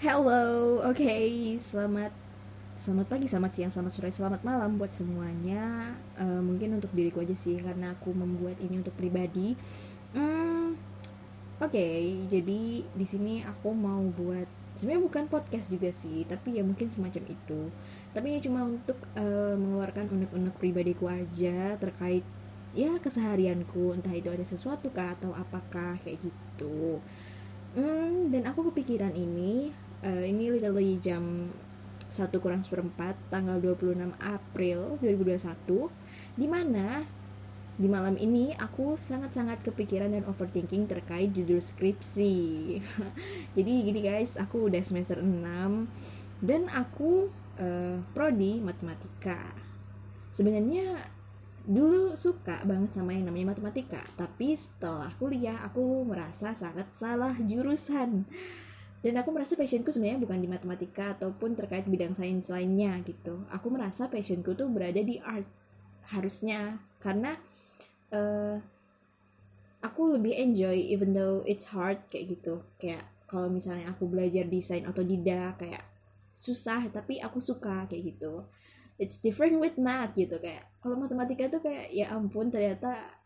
Hello, oke, selamat selamat pagi, selamat siang, selamat sore, selamat malam buat semuanya. Eh, mungkin untuk diriku aja sih, karena aku membuat ini untuk pribadi. Hmm, oke, jadi di sini aku mau buat sebenarnya bukan podcast juga sih, tapi ya mungkin semacam itu. Tapi ini cuma untuk eh, mengeluarkan unek-unek pribadiku aja terkait ya keseharianku, entah itu ada sesuatu kah atau apakah kayak gitu. Hmm, dan aku kepikiran ini uh, ini literally jam 1 kurang seperempat tanggal 26 April 2021 di mana di malam ini aku sangat-sangat kepikiran dan overthinking terkait judul skripsi. Jadi gini guys aku udah semester 6 dan aku uh, prodi matematika. Sebenarnya dulu suka banget sama yang namanya matematika tapi setelah kuliah aku merasa sangat salah jurusan dan aku merasa passionku sebenarnya bukan di matematika ataupun terkait bidang sains lainnya gitu. Aku merasa passionku tuh berada di art harusnya. Karena uh, aku lebih enjoy even though it's hard kayak gitu. Kayak kalau misalnya aku belajar desain atau tidak kayak susah tapi aku suka kayak gitu. It's different with math gitu. Kayak kalau matematika tuh kayak ya ampun ternyata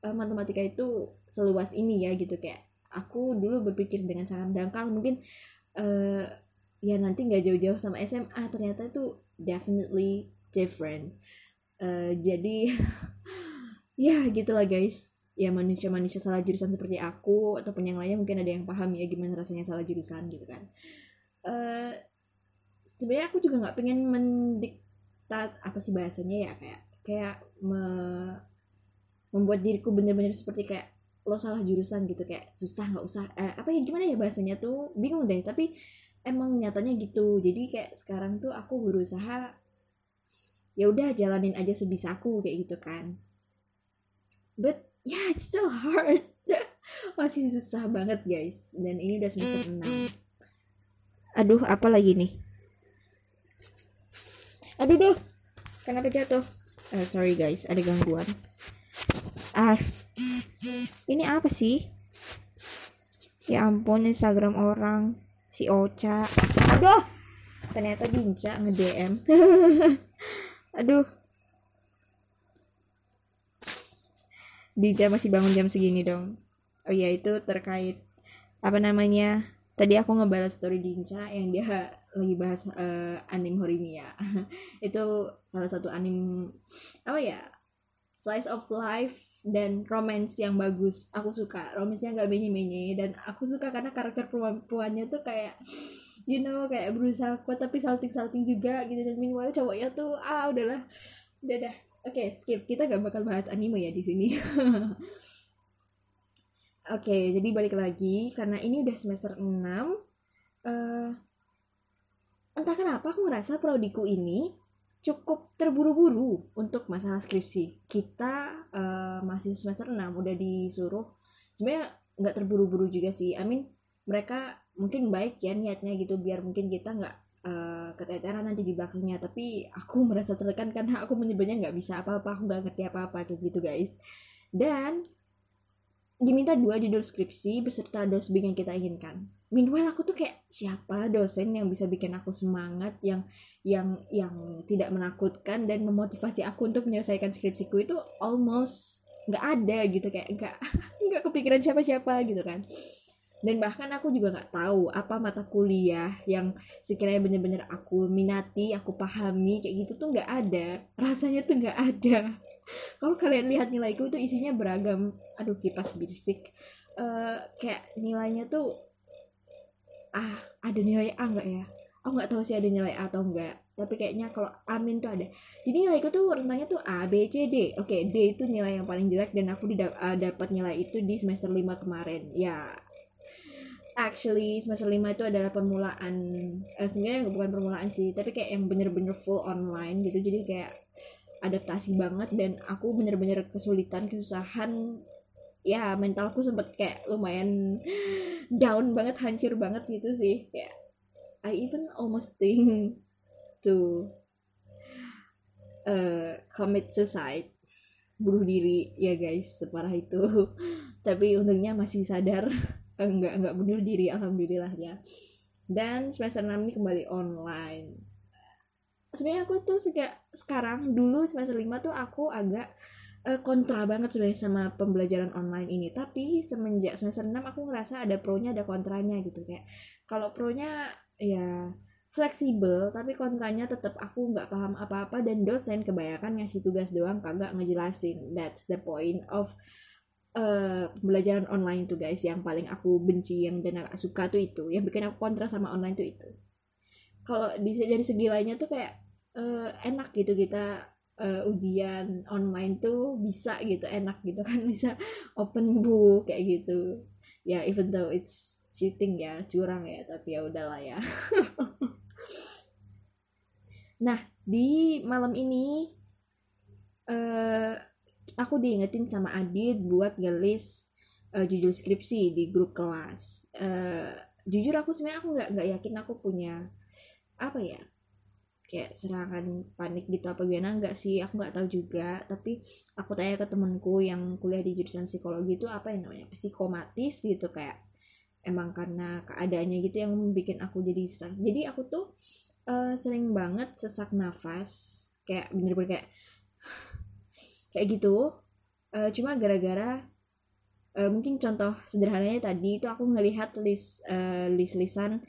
uh, matematika itu seluas ini ya gitu. Kayak aku dulu berpikir dengan sangat dangkal mungkin uh, ya nanti nggak jauh-jauh sama SMA ternyata itu definitely different. Uh, jadi ya gitulah guys. Ya manusia-manusia salah jurusan seperti aku ataupun yang lainnya mungkin ada yang paham ya gimana rasanya salah jurusan gitu kan. Uh, sebenarnya aku juga nggak pengen mendik tat apa sih bahasanya ya kayak kayak me, membuat diriku bener-bener seperti kayak lo salah jurusan gitu kayak susah nggak usah. Eh, apa ya gimana ya bahasanya tuh? Bingung deh tapi emang nyatanya gitu. Jadi kayak sekarang tuh aku berusaha ya udah jalanin aja sebisaku kayak gitu kan. But yeah it's still hard. Masih susah banget guys. Dan ini udah semester 6 aduh apa lagi nih? Aduh duh kenapa jatuh? Uh, sorry guys. Ada gangguan ah ini apa sih? Ya ampun Instagram orang. Si Ocha. Aduh! Ternyata Dinca nge DM aduh. Dinca masih bangun jam segini dong. Oh iya itu terkait apa namanya? Tadi aku ngebalas story Dinca yang dia lagi bahas uh, anim Horimiya itu salah satu anim apa ya? Slice of life dan romance yang bagus. Aku suka. Romance-nya nggak menye-menye. Dan aku suka karena karakter perempuannya tuh kayak you know kayak berusaha kuat tapi salting salting juga gitu. Dan minimalnya cowoknya tuh ah udahlah. Udah dah. Oke okay, skip. Kita gak bakal bahas anime ya di sini. Oke okay, jadi balik lagi. Karena ini udah semester 6 uh, entah kenapa aku ngerasa prodiku ini cukup terburu-buru untuk masalah skripsi. Kita uh, masih semester 6 udah disuruh sebenarnya nggak terburu-buru juga sih. I mean mereka mungkin baik ya niatnya gitu biar mungkin kita nggak uh, keteteran nanti di belakangnya tapi aku merasa tertekan karena aku menyebutnya nggak bisa apa-apa aku nggak ngerti apa-apa kayak gitu guys dan diminta dua judul skripsi beserta dosbing yang kita inginkan. Meanwhile aku tuh kayak siapa dosen yang bisa bikin aku semangat yang yang yang tidak menakutkan dan memotivasi aku untuk menyelesaikan skripsiku itu almost nggak ada gitu kayak nggak nggak kepikiran siapa-siapa gitu kan dan bahkan aku juga nggak tahu apa mata kuliah yang sekiranya bener-bener aku minati aku pahami kayak gitu tuh nggak ada. Rasanya tuh nggak ada. Kalau kalian lihat nilaiku tuh isinya beragam. Aduh kipas berisik. Uh, kayak nilainya tuh ah ada nilai A nggak ya? Aku nggak tahu sih ada nilai A atau enggak tapi kayaknya kalau amin tuh ada. Jadi nilaiku tuh rentangnya tuh A B C D. Oke D itu nilai yang paling jelek dan aku uh, dapat nilai itu di semester 5 kemarin. Ya actually semester 5 itu adalah permulaan eh, sebenarnya bukan permulaan sih tapi kayak yang bener-bener full online gitu. Jadi kayak adaptasi banget dan aku bener-bener kesulitan kesusahan. Ya mentalku sempet kayak lumayan down banget hancur banget gitu sih. Kayak I even almost think to uh, commit suicide. Bunuh diri ya guys separah itu. Tapi untungnya masih sadar enggak enggak bunuh diri alhamdulillah ya dan semester 6 ini kembali online. Sebenarnya aku tuh sejak sekarang dulu semester 5 tuh aku agak uh, kontra banget sebenarnya sama pembelajaran online ini. Tapi semenjak semester 6 aku ngerasa ada pro-nya ada kontranya gitu kayak kalau pro-nya ya fleksibel tapi kontranya tetap aku nggak paham apa-apa dan dosen kebanyakan ngasih tugas doang kagak ngejelasin. That's the point of uh, online tuh guys yang paling aku benci yang dan agak suka tuh itu. Yang bikin aku kontra sama online tuh itu. Kalau dari segi lainnya tuh kayak uh, enak gitu kita uh, ujian online tuh bisa gitu enak gitu kan bisa open book kayak gitu. Ya yeah, even though it's cheating ya curang ya tapi ya udahlah ya. Nah di malam ini uh, aku diingetin sama Adit buat gelis uh, judul skripsi di grup kelas. Uh, jujur aku sebenarnya aku nggak nggak yakin aku punya apa ya kayak serangan panik gitu apa gimana enggak sih aku nggak tahu juga. Tapi aku tanya ke temenku yang kuliah di jurusan psikologi itu apa yang namanya psikomatis gitu kayak emang karena keadaannya gitu yang bikin aku jadi sesak jadi aku tuh uh, sering banget sesak nafas kayak bener-bener kayak kayak gitu uh, cuma gara-gara uh, mungkin contoh sederhananya tadi itu aku ngelihat list uh, list lisan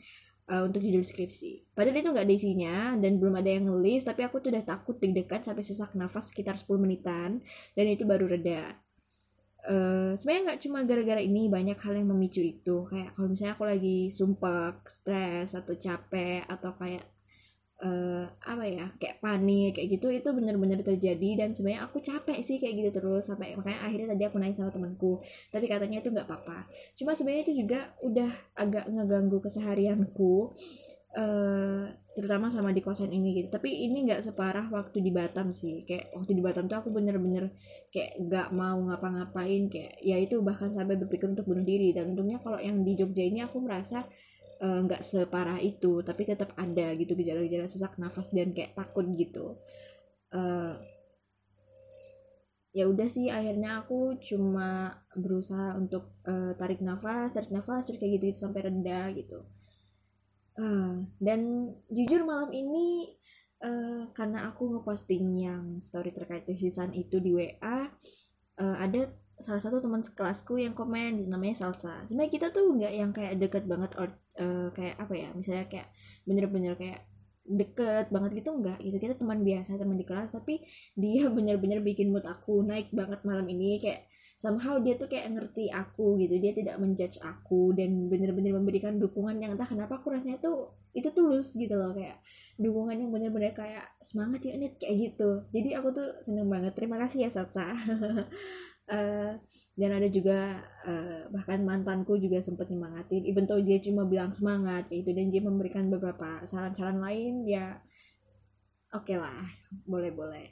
uh, untuk judul skripsi. Padahal itu nggak ada isinya dan belum ada yang nulis, tapi aku tuh udah takut deg-degan sampai sesak nafas sekitar 10 menitan dan itu baru reda. Uh, sebenarnya nggak cuma gara-gara ini banyak hal yang memicu itu kayak kalau misalnya aku lagi sumpah, stres atau capek atau kayak uh, apa ya kayak panik kayak gitu itu bener-bener terjadi dan sebenarnya aku capek sih kayak gitu terus sampai makanya akhirnya tadi aku naik sama temanku tapi katanya itu nggak apa-apa. Cuma sebenarnya itu juga udah agak ngeganggu keseharianku uh, terutama sama di kosan ini gitu. Tapi ini nggak separah waktu di Batam sih kayak waktu di Batam tuh aku bener-bener kayak nggak mau ngapa-ngapain kayak ya itu bahkan sampai berpikir untuk bunuh diri. Dan untungnya kalau yang di Jogja ini aku merasa nggak uh, separah itu tapi tetap ada gitu gejala-gejala sesak nafas dan kayak takut gitu. Uh, ya udah sih akhirnya aku cuma berusaha untuk uh, tarik nafas tarik nafas terus kayak gitu, gitu sampai rendah gitu. Uh, dan jujur malam ini uh, karena aku ngeposting yang story terkait tesisan itu di WA uh, ada salah satu teman sekelasku yang komen namanya Salsa. Sebenarnya kita tuh nggak yang kayak deket banget or uh, kayak apa ya misalnya kayak bener-bener kayak deket banget gitu enggak gitu. Kita teman biasa teman di kelas tapi dia bener-bener bikin mood aku naik banget malam ini kayak somehow dia tuh kayak ngerti aku gitu. Dia tidak menjudge aku dan bener-bener memberikan dukungan yang entah kenapa aku rasanya tuh itu tulus gitu loh kayak dukungan yang bener-bener kayak semangat ya net kayak gitu. Jadi aku tuh seneng banget. Terima kasih ya Satsa. Uh, dan ada juga uh, bahkan mantanku juga sempat nyemangatin even though dia cuma bilang semangat itu dan dia memberikan beberapa saran-saran lain ya oke okay lah boleh boleh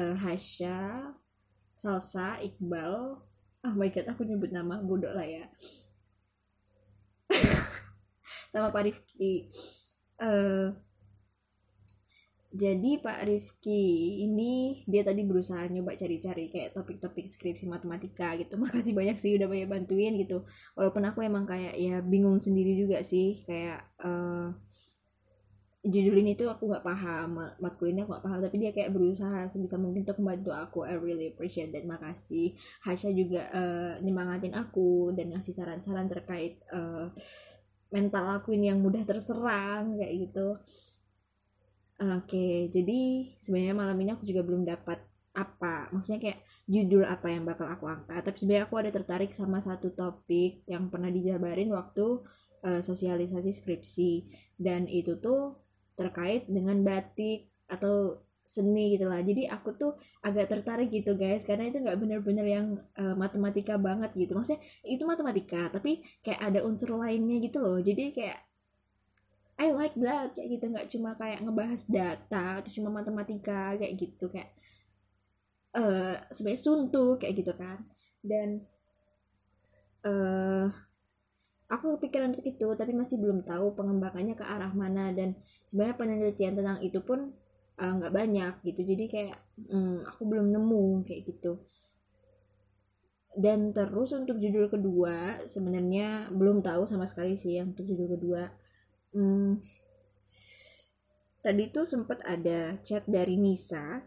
uh, Hasya Salsa Iqbal oh my god aku nyebut nama bodoh lah ya. Sama Pak Rifki. Uh, jadi Pak Rifki ini dia tadi berusaha nyoba cari-cari kayak topik-topik skripsi matematika gitu. Makasih banyak sih udah banyak bantuin gitu. Walaupun aku emang kayak ya bingung sendiri juga sih. Kayak uh, judul ini tuh aku nggak paham matkul ini aku nggak paham. Tapi dia kayak berusaha sebisa mungkin untuk membantu aku. I really appreciate dan makasih. Hasya juga uh, nyemangatin aku dan ngasih saran-saran terkait uh, mental aku ini yang mudah terserang kayak gitu Oke, jadi sebenarnya malam ini aku juga belum dapat apa, maksudnya kayak judul apa yang bakal aku angkat. Tapi sebenarnya aku ada tertarik sama satu topik yang pernah dijabarin waktu uh, sosialisasi skripsi dan itu tuh terkait dengan batik atau seni gitu lah. Jadi aku tuh agak tertarik gitu guys, karena itu nggak bener-bener yang uh, matematika banget gitu. Maksudnya itu matematika, tapi kayak ada unsur lainnya gitu loh. Jadi kayak I like that kayak gitu. Nggak cuma kayak ngebahas data atau cuma matematika kayak gitu. Kayak uh, sebenarnya suntuk kayak gitu kan. Dan uh, aku kepikiran untuk itu tapi masih belum tahu pengembangannya ke arah mana. Dan sebenarnya penelitian tentang itu pun eh, nggak uh, banyak gitu. Jadi kayak um, aku belum nemu kayak gitu. Dan terus untuk judul kedua sebenarnya belum tahu sama sekali sih yang untuk judul kedua hmm, tadi tuh sempet ada chat dari Nisa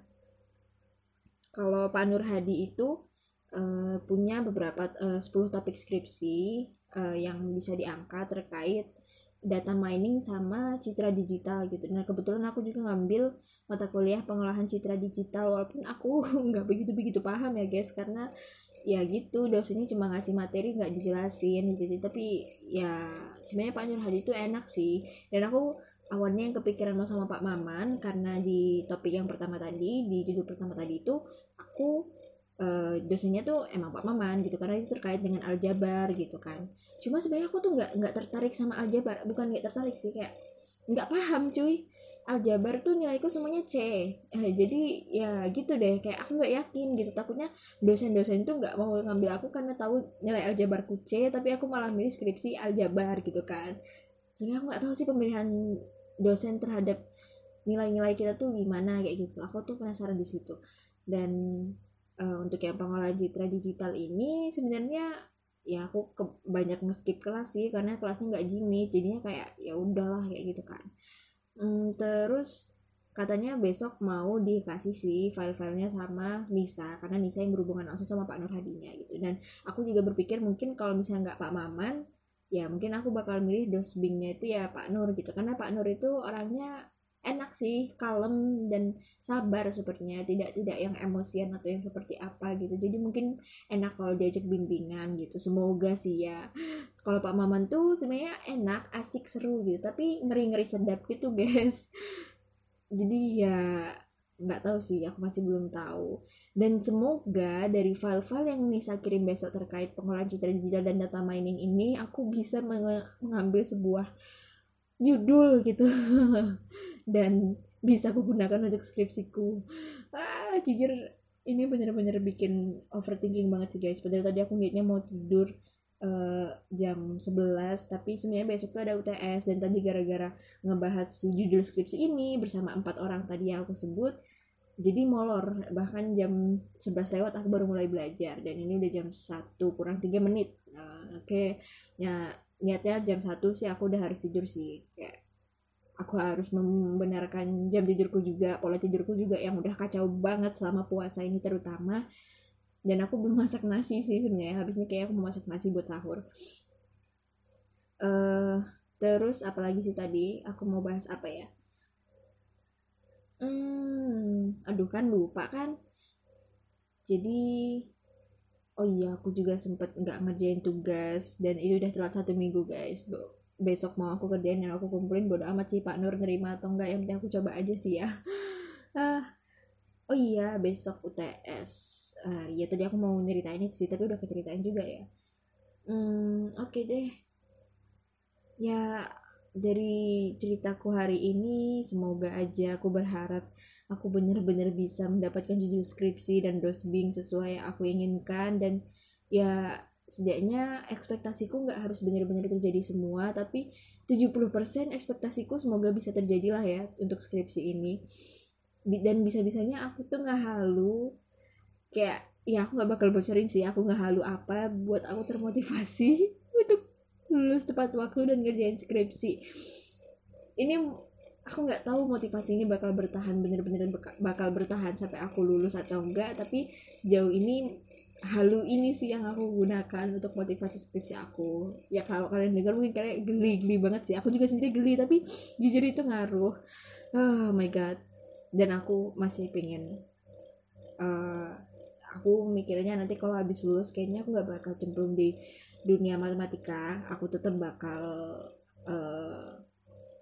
kalau Pak Nur Hadi itu uh, punya beberapa uh, 10 topik skripsi uh, yang bisa diangkat terkait data mining sama citra digital gitu. Nah kebetulan aku juga ngambil mata kuliah pengolahan citra digital walaupun aku nggak begitu begitu paham ya guys karena ya gitu dosennya cuma ngasih materi nggak dijelasin gitu tapi ya sebenarnya Pak Nur Hadi itu enak sih. Dan aku awalnya yang kepikiran mau sama Pak Maman karena di topik yang pertama tadi di judul pertama tadi itu aku uh, dosennya tuh emang Pak Maman gitu karena itu terkait dengan aljabar gitu kan. Cuma sebenarnya aku tuh nggak nggak tertarik sama aljabar bukan nggak tertarik sih kayak nggak paham cuy aljabar tuh nilaiku semuanya C. Eh, jadi ya gitu deh. Kayak aku nggak yakin gitu. Takutnya dosen-dosen tuh nggak mau ngambil aku karena tahu nilai aljabarku C tapi aku malah milih skripsi aljabar gitu kan. Sebenarnya aku nggak tahu sih pemilihan dosen terhadap nilai-nilai kita tuh gimana kayak gitu. Aku tuh penasaran di situ. Dan uh, untuk yang pengolah citra digital ini sebenarnya ya aku ke, banyak ngeskip kelas sih karena kelasnya nggak jimit. Jadinya kayak ya udahlah kayak gitu kan Hmm, terus katanya besok mau dikasih sih file-filenya sama Nisa karena Nisa yang berhubungan langsung sama Pak Nur Hadinya gitu. Dan aku juga berpikir mungkin kalau misalnya nggak Pak Maman ya mungkin aku bakal milih dosbingnya itu ya Pak Nur gitu. Karena Pak Nur itu orangnya enak sih kalem dan sabar sepertinya. Tidak tidak yang emosian atau yang seperti apa gitu. Jadi mungkin enak kalau diajak bimbingan gitu. Semoga sih ya kalau Pak Maman tuh sebenarnya enak asik seru gitu. Tapi ngeri ngeri sedap gitu guys. Jadi ya nggak tahu sih. Aku masih belum tahu. Dan semoga dari file-file yang Nisa kirim besok terkait pengolahan citra digital dan data mining ini aku bisa mengambil sebuah judul gitu. Dan bisa aku gunakan untuk skripsiku. Ah jujur ini bener-bener bikin overthinking banget sih guys. Padahal tadi aku niatnya mau tidur uh, jam 11 tapi sebenarnya besok tuh ada UTS dan tadi gara-gara ngebahas si judul skripsi ini bersama empat orang tadi yang aku sebut jadi molor. Bahkan jam 11 lewat aku baru mulai belajar dan ini udah jam 1 kurang 3 menit. Uh, oke. Okay. ya niatnya jam satu sih aku udah harus tidur sih. Kayak aku harus membenarkan jam tidurku juga pola tidurku juga yang udah kacau banget selama puasa ini terutama dan aku belum masak nasi sih sebenarnya. Habis ini kayak aku mau masak nasi buat sahur. Uh, terus apalagi sih tadi? Aku mau bahas apa ya? Hmm aduh kan lupa kan? Jadi oh iya aku juga sempet nggak ngerjain tugas. Dan itu udah telat satu minggu guys. Besok mau aku kerjain dan aku kumpulin bodo amat sih Pak Nur nerima atau enggak yang penting aku coba aja sih ya. Ah oh iya besok UTS uh, ya tadi aku mau nyeritain itu sih tapi udah keceritain juga ya. Hmm oke okay deh. Ya dari ceritaku hari ini semoga aja aku berharap aku benar-benar bisa mendapatkan judul skripsi dan dosbing sesuai yang aku inginkan. Dan ya setidaknya ekspektasiku nggak harus benar-benar terjadi semua tapi 70% ekspektasiku semoga bisa terjadi lah ya untuk skripsi ini dan bisa-bisanya aku tuh nggak halu kayak ya aku nggak bakal bocorin sih aku nggak halu apa buat aku termotivasi untuk lulus tepat waktu dan ngerjain skripsi. Ini aku nggak tahu motivasi ini bakal bertahan bener-bener bakal bertahan sampai aku lulus atau enggak tapi sejauh ini halu ini sih yang aku gunakan untuk motivasi skripsi aku. Ya kalau kalian dengar mungkin kalian geli-geli banget sih aku juga sendiri geli tapi jujur itu ngaruh. Oh my god dan aku masih pengen uh, aku mikirnya nanti kalau habis lulus kayaknya aku nggak bakal cemplung di dunia matematika. Aku tetap bakal uh,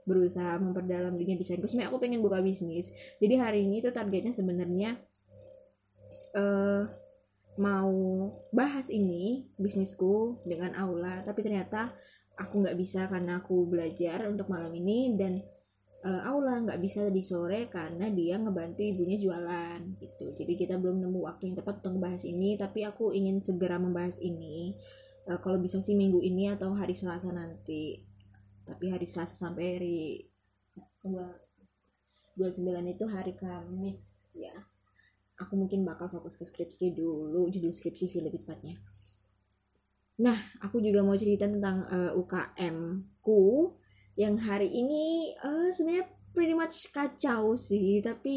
berusaha memperdalam dunia desain. Sebenarnya aku pengen buka bisnis. Jadi hari ini tuh targetnya sebenarnya uh, mau bahas ini bisnisku dengan aula. Tapi ternyata aku nggak bisa karena aku belajar untuk malam ini. Dan uh, aula nggak bisa di sore karena dia ngebantu ibunya jualan gitu. Jadi kita belum nemu waktu yang tepat untuk membahas ini tapi aku ingin segera membahas ini uh, kalau bisa sih minggu ini atau hari selasa nanti. Tapi hari Selasa sampai hari dua sembilan itu hari Kamis ya. Aku mungkin bakal fokus ke skripsi dulu judul skripsi sih lebih tepatnya. Nah aku juga mau cerita tentang uh, eh, UKM ku yang hari ini uh, sebenarnya pretty much kacau sih tapi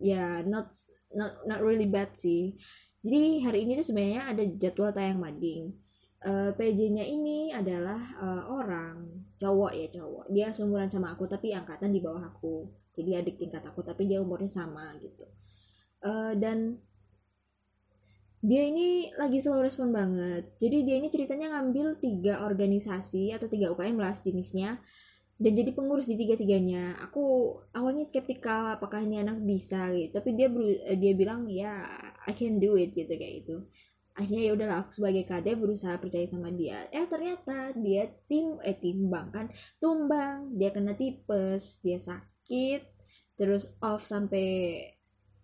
ya yeah, not not not really bad sih. Jadi hari ini tuh sebenarnya ada jadwal tayang mading. Uh, eh, PJ-nya ini adalah uh, orang cowok ya cowok. Dia seumuran sama aku tapi angkatan di bawah aku. Jadi adik tingkat aku tapi dia umurnya sama gitu. Uh, dan dia ini lagi slow respon banget. Jadi dia ini ceritanya ngambil tiga organisasi atau tiga UKM lah jenisnya dan jadi pengurus di tiga-tiganya. Aku awalnya skeptikal apakah ini anak bisa gitu. Tapi dia eh, dia bilang ya I can do it gitu kayak gitu. Akhirnya ya udahlah aku sebagai kade berusaha percaya sama dia. Eh ternyata dia tim eh timbang kan tumbang. Dia kena tipes dia sakit terus off sampai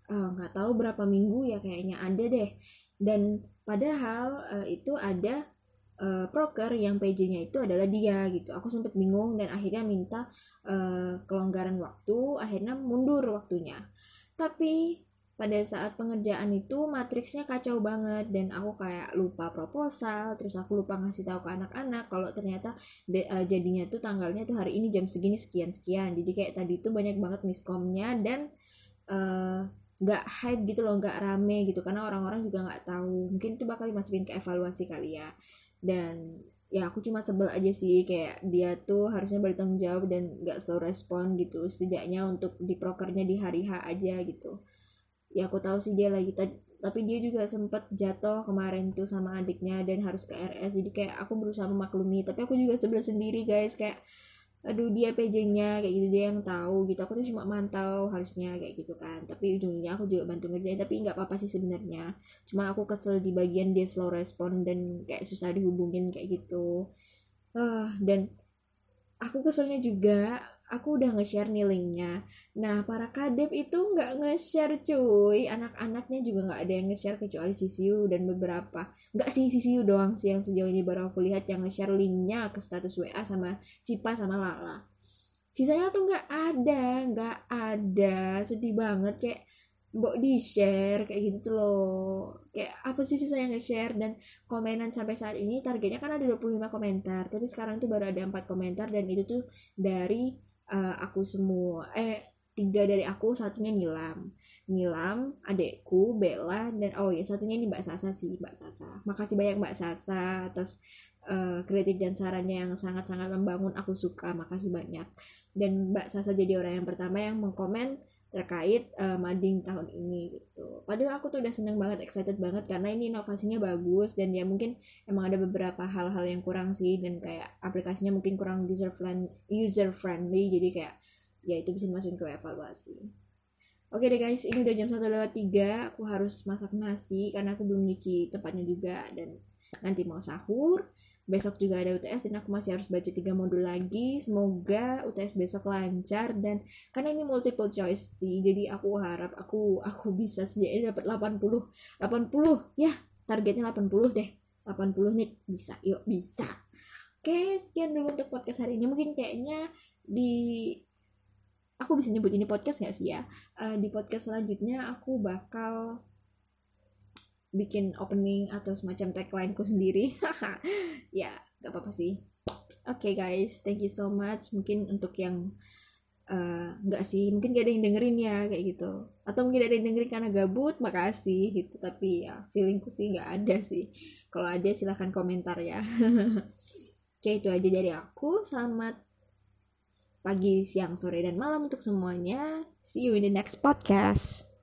eh, nggak uh, tahu berapa minggu ya kayaknya. Ada deh dan padahal uh, itu ada uh, proker yang PJ-nya itu adalah dia gitu. Aku sempat bingung dan akhirnya minta uh, kelonggaran waktu, akhirnya mundur waktunya. Tapi pada saat pengerjaan itu matriksnya kacau banget dan aku kayak lupa proposal, terus aku lupa ngasih tahu ke anak-anak kalau ternyata de, uh, jadinya tuh tanggalnya tuh hari ini jam segini sekian sekian. Jadi kayak tadi tuh banyak banget miskomnya dan uh, nggak hype gitu loh nggak rame gitu karena orang-orang juga nggak tahu. Mungkin itu bakal dimasukin ke evaluasi kali ya. Dan ya aku cuma sebel aja sih kayak dia tuh harusnya bertanggung jawab dan gak slow respon gitu setidaknya untuk di prokernya di hari H aja gitu. Ya aku tahu sih dia lagi tapi dia juga sempet jatuh kemarin tuh sama adiknya dan harus ke RS jadi kayak aku berusaha memaklumi tapi aku juga sebel sendiri guys. Kayak aduh dia PJ-nya kayak gitu dia yang tahu gitu. Aku tuh cuma mantau harusnya kayak gitu kan. Tapi ujungnya aku juga bantu ngerjain tapi nggak apa-apa sih sebenarnya. Cuma aku kesel di bagian dia slow respon dan kayak susah dihubungin kayak gitu. Uh, dan aku keselnya juga aku udah nge-share nih linknya. Nah para kadep itu nggak nge-share cuy. Anak-anaknya juga nggak ada yang nge-share kecuali Sisiu dan beberapa. Nggak sih Sisiu doang sih yang sejauh ini baru aku lihat yang nge-share linknya ke status WA sama Cipa sama Lala. Sisanya tuh nggak ada nggak ada. Sedih banget kayak mbok di share kayak gitu tuh loh. Kayak apa sih susah yang nge-share? Dan komenan sampai saat ini targetnya kan ada 25 komentar tapi sekarang tuh baru ada 4 komentar dan itu tuh dari uh, aku semua. Eh tiga dari aku satunya Nilam. Nilam adekku Bella dan oh ya satunya ini Mbak Sasa sih Mbak Sasa. Makasih banyak Mbak Sasa atas uh, kritik dan sarannya yang sangat-sangat membangun. Aku suka makasih banyak. Dan Mbak Sasa jadi orang yang pertama yang mengkomen terkait uh, mading tahun ini gitu. Padahal aku tuh udah seneng banget, excited banget karena ini inovasinya bagus dan ya mungkin emang ada beberapa hal-hal yang kurang sih dan kayak aplikasinya mungkin kurang user friendly, user friendly jadi kayak ya itu bisa masukin ke evaluasi. Oke deh guys, ini udah jam satu lewat tiga Aku harus masak nasi karena aku belum nyuci tempatnya juga dan nanti mau sahur besok juga ada UTS dan aku masih harus baca tiga modul lagi. Semoga UTS besok lancar dan karena ini multiple choice sih jadi aku harap aku aku bisa sejak dapat 80 80 ya targetnya 80 deh. 80 nih bisa yuk bisa. Oke sekian dulu untuk podcast hari ini. Mungkin kayaknya di aku bisa nyebut ini podcast gak sih ya? Uh, di podcast selanjutnya aku bakal bikin opening atau semacam tagline ku sendiri. Ya gak apa-apa sih. Oke okay, guys. Thank you so much. Mungkin untuk yang uh, nggak sih. Mungkin gak ada yang dengerin ya kayak gitu. Atau mungkin ada yang dengerin karena gabut makasih gitu. Tapi ya feelingku sih nggak ada sih. Kalau ada silahkan komentar ya. Oke okay, itu aja dari aku. Selamat pagi siang sore dan malam untuk semuanya. See you in the next podcast